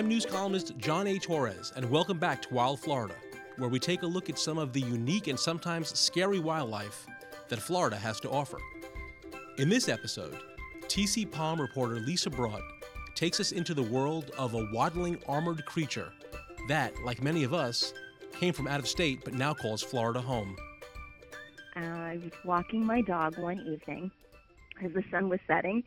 I'm news columnist John A. Torres, and welcome back to Wild Florida, where we take a look at some of the unique and sometimes scary wildlife that Florida has to offer. In this episode, TC Palm reporter Lisa Broadt takes us into the world of a waddling armored creature that, like many of us, came from out of state but now calls Florida home. I was walking my dog one evening as the sun was setting,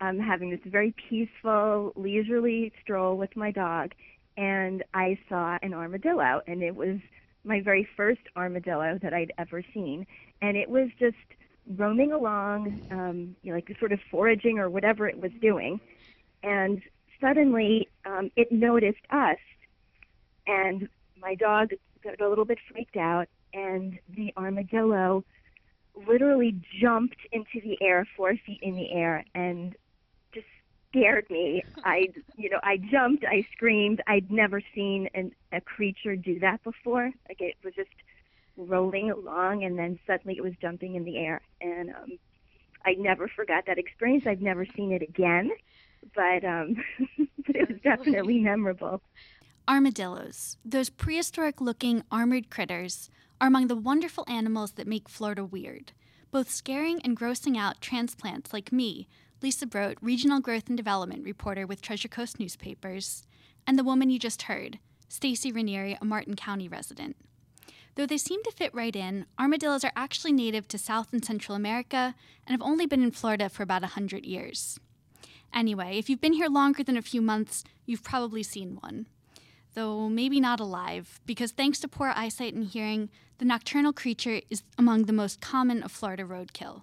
um, having this very peaceful, leisurely stroll with my dog, and I saw an armadillo, and it was my very first armadillo that I'd ever seen, and it was just roaming along, um, you know, like sort of foraging or whatever it was doing, and suddenly um, it noticed us, and my dog got a little bit freaked out, and the armadillo literally jumped into the air, four feet in the air, and scared me. I, you know, I jumped, I screamed. I'd never seen an, a creature do that before. Like it was just rolling along, and then suddenly it was jumping in the air, and um, I never forgot that experience. I've never seen it again, but um, but it was definitely memorable. Armadillos, those prehistoric looking armored critters, are among the wonderful animals that make Florida weird, both scaring and grossing out transplants like me, Lisa Broadt, Regional Growth and Development reporter with Treasure Coast Newspapers, and the woman you just heard, Stacy Ranieri, a Martin County resident. Though they seem to fit right in, armadillos are actually native to South and Central America and have only been in Florida for about 100 years. Anyway, if you've been here longer than a few months, you've probably seen one. Though maybe not alive, because thanks to poor eyesight and hearing, the nocturnal creature is among the most common of Florida roadkill.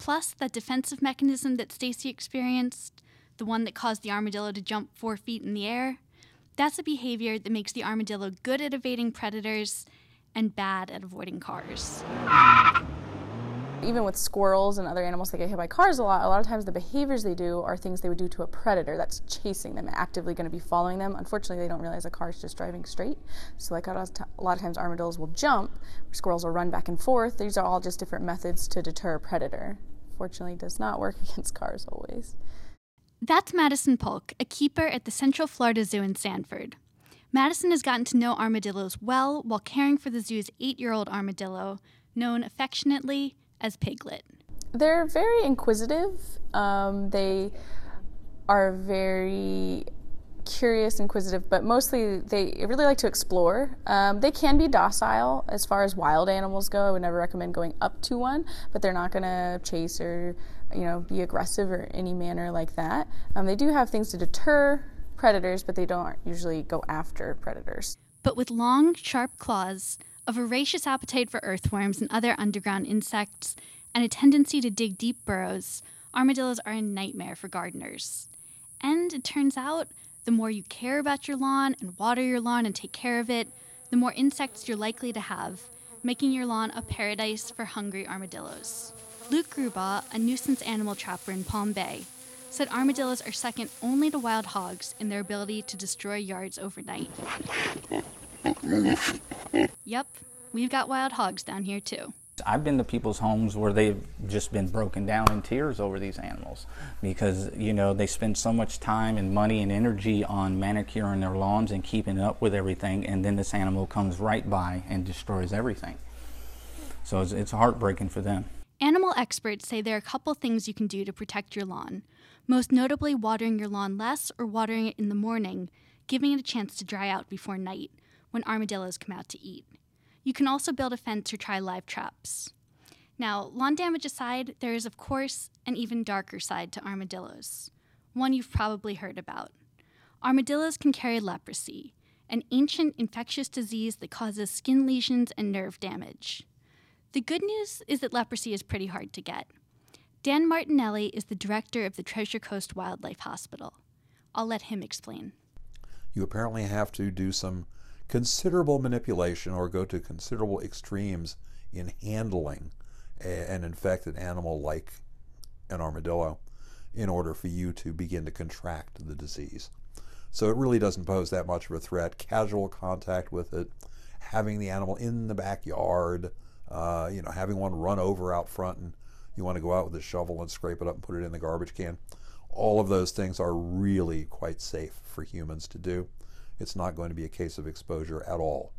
Plus, that defensive mechanism that Stacy experienced, the one that caused the armadillo to jump four feet in the air, that's a behavior that makes the armadillo good at evading predators and bad at avoiding cars. Even with squirrels and other animals that get hit by cars a lot, a lot of times the behaviors they do are things they would do to a predator that's chasing them, actively going to be following them. Unfortunately, they don't realize a car is just driving straight. So, like a lot of times, armadillos will jump, squirrels will run back and forth. These are all just different methods to deter a predator. Fortunately, does not work against cars always. That's Madison Polk, a keeper at the Central Florida Zoo in Sanford. Madison has gotten to know armadillos well while caring for the zoo's eight year old armadillo, known affectionately as Piglet. They're very inquisitive. Um, they are very curious, inquisitive, but mostly they really like to explore. Um, they can be docile as far as wild animals go. I would never recommend going up to one, but they're not going to chase or you know be aggressive or any manner like that. Um, they do have things to deter predators, but they don't usually go after predators. But with long, sharp claws, a voracious appetite for earthworms and other underground insects, and a tendency to dig deep burrows, armadillos are a nightmare for gardeners. And it turns out, the more you care about your lawn and water your lawn and take care of it, the more insects you're likely to have, making your lawn a paradise for hungry armadillos. Luke Grubaugh, a nuisance animal trapper in Palm Bay, said armadillos are second only to wild hogs in their ability to destroy yards overnight. yep, we've got wild hogs down here too. I've been to people's homes where they've just been broken down in tears over these animals because, you know, they spend so much time and money and energy on manicuring their lawns and keeping up with everything, and then this animal comes right by and destroys everything. So it's, it's heartbreaking for them. Animal experts say there are a couple things you can do to protect your lawn most notably watering your lawn less or watering it in the morning, giving it a chance to dry out before night when armadillos come out to eat. You can also build a fence or try live traps. Now, lawn damage aside, there is, of course, an even darker side to armadillos, one you've probably heard about. Armadillos can carry leprosy, an ancient infectious disease that causes skin lesions and nerve damage. The good news is that leprosy is pretty hard to get. Dan Martinelli is the director of the Treasure Coast Wildlife Hospital. I'll let him explain. You apparently have to do some considerable manipulation or go to considerable extremes in handling an infected animal like an armadillo in order for you to begin to contract the disease. So it really doesn't pose that much of a threat. Casual contact with it, having the animal in the backyard, uh, you know, having one run over out front and you want to go out with a shovel and scrape it up and put it in the garbage can. all of those things are really quite safe for humans to do. It's not going to be a case of exposure at all.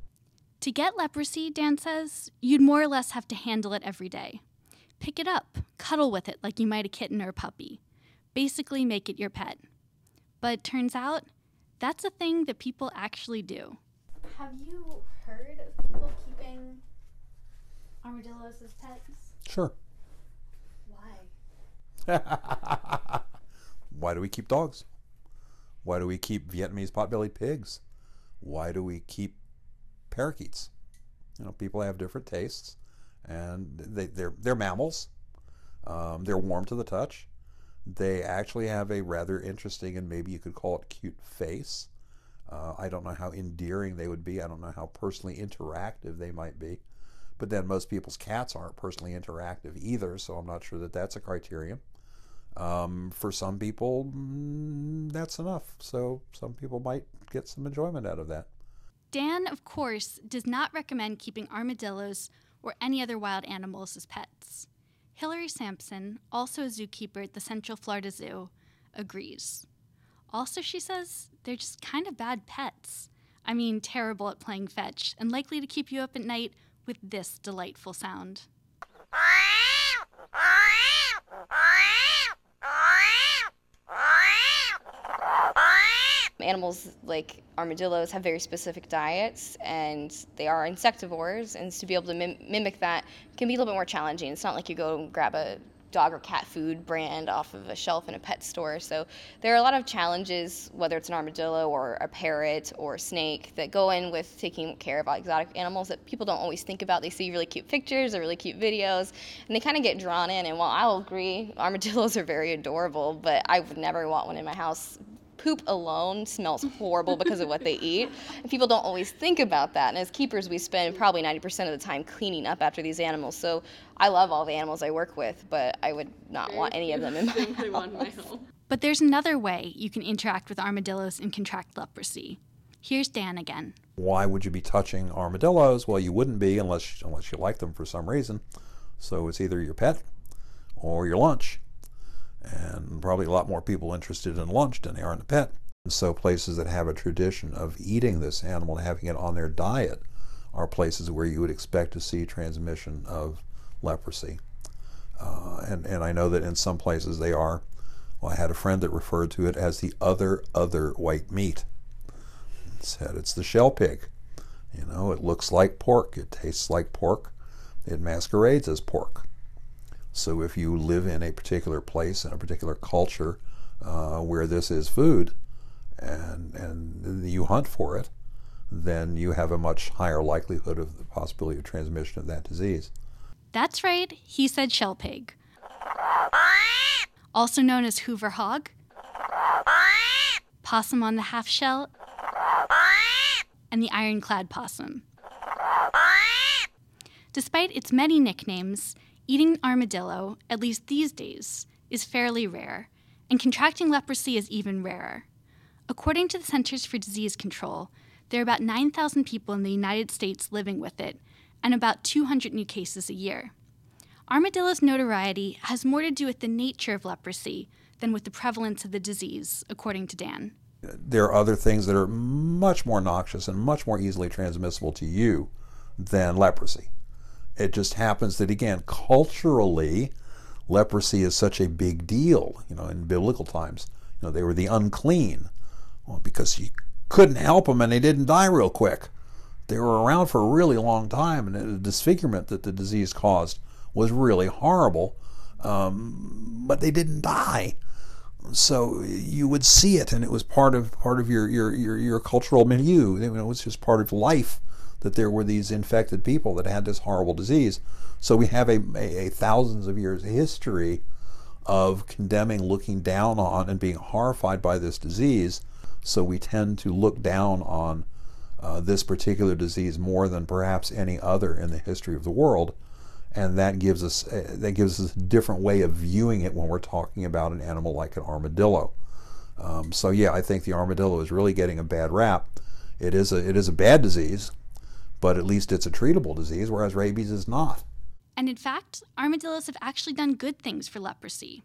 To get leprosy, Dan says, you'd more or less have to handle it every day. Pick it up, cuddle with it like you might a kitten or a puppy. Basically, make it your pet. But it turns out that's a thing that people actually do. Have you heard of people keeping armadillos as pets? Sure. Why? Why do we keep dogs? Why do we keep Vietnamese pot-bellied pigs? Why do we keep parakeets? You know, people have different tastes, and they, they're they're mammals. Um, they're warm to the touch. They actually have a rather interesting and maybe you could call it cute face. Uh, I don't know how endearing they would be. I don't know how personally interactive they might be. But then most people's cats aren't personally interactive either, so I'm not sure that that's a criterion. Um, for some people, mm, that's enough. So some people might get some enjoyment out of that. Dan, of course, does not recommend keeping armadillos or any other wild animals as pets. Hilary Sampson, also a zookeeper at the Central Florida Zoo, agrees. Also, she says they're just kind of bad pets. I mean, terrible at playing fetch and likely to keep you up at night with this delightful sound. Animals like armadillos have very specific diets and they are insectivores, and to be able to mim- mimic that can be a little bit more challenging. It's not like you go grab a dog or cat food brand off of a shelf in a pet store. So there are a lot of challenges, whether it's an armadillo or a parrot or a snake, that go in with taking care of exotic animals that people don't always think about. They see really cute pictures or really cute videos, and they kind of get drawn in. And while I'll agree, armadillos are very adorable, but I would never want one in my house poop alone smells horrible because of what they eat. And people don't always think about that. And as keepers, we spend probably 90% of the time cleaning up after these animals. So I love all the animals I work with, but I would not want any of them in my house. But there's another way you can interact with armadillos and contract leprosy. Here's Dan again. Why would you be touching armadillos? Well, you wouldn't be unless unless you like them for some reason. So it's either your pet or your lunch and probably a lot more people interested in lunch than they are in the pet. And so places that have a tradition of eating this animal and having it on their diet are places where you would expect to see transmission of leprosy. Uh, and, and I know that in some places they are. Well, I had a friend that referred to it as the other, other white meat. Said it's the shell pig. You know, it looks like pork, it tastes like pork, it masquerades as pork. So if you live in a particular place in a particular culture uh, where this is food, and and you hunt for it, then you have a much higher likelihood of the possibility of transmission of that disease. That's right, he said shell pig. Also known as Hoover hog, possum on the half shell, and the ironclad possum. Despite its many nicknames, Eating armadillo, at least these days, is fairly rare, and contracting leprosy is even rarer. According to the Centers for Disease Control, there are about 9,000 people in the United States living with it, and about 200 new cases a year. Armadillo's notoriety has more to do with the nature of leprosy than with the prevalence of the disease, according to Dan. There are other things that are much more noxious and much more easily transmissible to you than leprosy. It just happens that, again, culturally, leprosy is such a big deal. You know, in biblical times, you know, they were the unclean. Well, because you couldn't help them and they didn't die real quick. They were around for a really long time, and the disfigurement that the disease caused was really horrible. Um, but they didn't die. So you would see it, and it was part of part of your your your, your cultural milieu. It was just part of life that there were these infected people that had this horrible disease. So we have a, a, a thousands of years history of condemning, looking down on, and being horrified by this disease. So we tend to look down on uh, this particular disease more than perhaps any other in the history of the world, and that gives us uh, that gives us a different way of viewing it when we're talking about an animal like an armadillo. Um, so yeah, I think the armadillo is really getting a bad rap. It is a it is a bad disease but at least it's a treatable disease, whereas rabies is not. And in fact, armadillos have actually done good things for leprosy.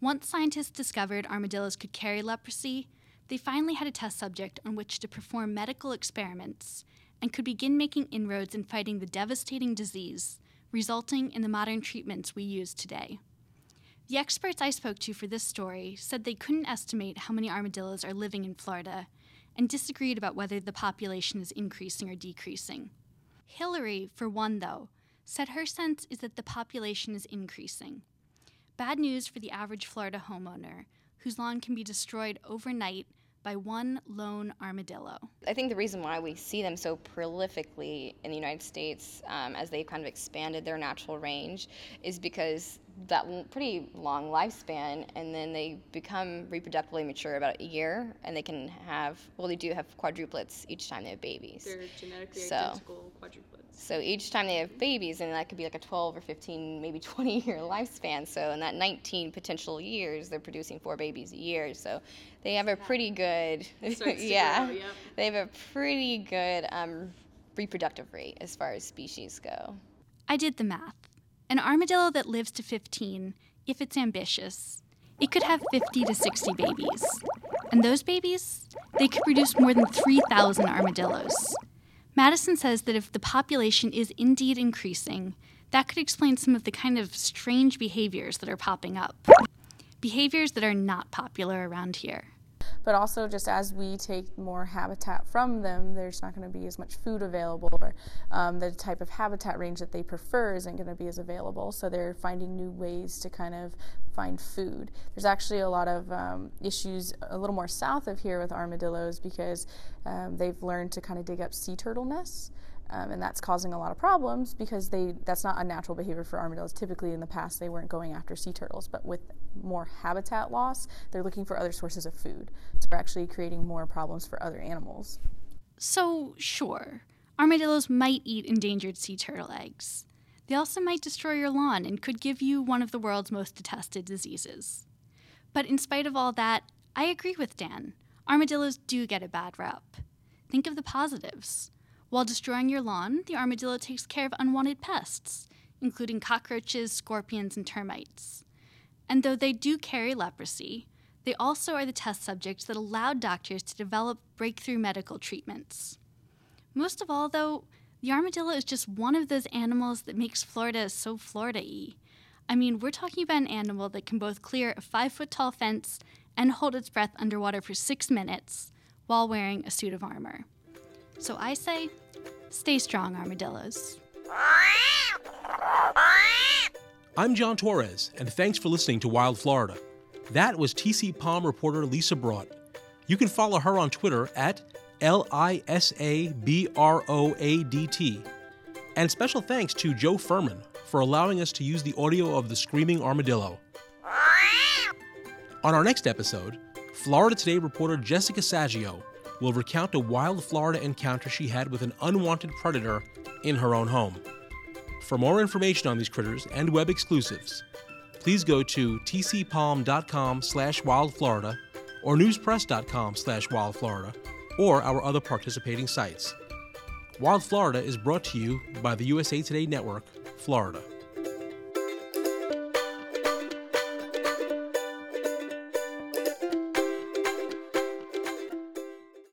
Once scientists discovered armadillos could carry leprosy, they finally had a test subject on which to perform medical experiments and could begin making inroads in fighting the devastating disease, resulting in the modern treatments we use today. The experts I spoke to for this story said they couldn't estimate how many armadillos are living in Florida and disagreed about whether the population is increasing or decreasing. Hillary, for one, though, said her sense is that the population is increasing. Bad news for the average Florida homeowner, whose lawn can be destroyed overnight by one lone armadillo. I think the reason why we see them so prolifically in the United States um, as they've kind of expanded their natural range is because that pretty long lifespan and then they become reproductively mature about a year and they can have well they do have quadruplets each time they have babies they're genetically so, identical quadruplets so each time they have babies and that could be like a 12 or 15 maybe 20 year lifespan so in that 19 potential years they're producing four babies a year so they have a pretty good yeah grow, yep. they have a pretty good um, reproductive rate as far as species go i did the math an armadillo that lives to 15, if it's ambitious, it could have 50 to 60 babies. And those babies, they could produce more than 3,000 armadillos. Madison says that if the population is indeed increasing, that could explain some of the kind of strange behaviors that are popping up. Behaviors that are not popular around here but also just as we take more habitat from them, there's not going to be as much food available, or um, the type of habitat range that they prefer isn't going to be as available. So they're finding new ways to kind of find food. There's actually a lot of um, issues a little more south of here with armadillos because um, they've learned to kind of dig up sea turtle nests. Um, and that's causing a lot of problems because they that's not a natural behavior for armadillos. Typically, in the past, they weren't going after sea turtles, but with more habitat loss, they're looking for other sources of food. So we're actually creating more problems for other animals. So, sure, armadillos might eat endangered sea turtle eggs. They also might destroy your lawn and could give you one of the world's most detested diseases. But in spite of all that, I agree with Dan. Armadillos do get a bad rep. Think of the positives. While destroying your lawn, the armadillo takes care of unwanted pests, including cockroaches, scorpions, and termites. And though they do carry leprosy, they also are the test subjects that allowed doctors to develop breakthrough medical treatments. Most of all, though, the armadillo is just one of those animals that makes Florida so Florida y. I mean, we're talking about an animal that can both clear a five foot tall fence and hold its breath underwater for six minutes while wearing a suit of armor. So I say, stay strong, armadillos. I'm John Torres, and thanks for listening to Wild Florida. That was TC Palm reporter Lisa Broadt. You can follow her on Twitter at L I S A B R O A D T. And special thanks to Joe Furman for allowing us to use the audio of the screaming armadillo. On our next episode, Florida Today reporter Jessica Saggio will recount a wild Florida encounter she had with an unwanted predator in her own home. For more information on these critters and web exclusives, please go to tcpalm.com slash wildflorida or newspress.com slash wildflorida or our other participating sites. Wild Florida is brought to you by the USA Today Network, Florida.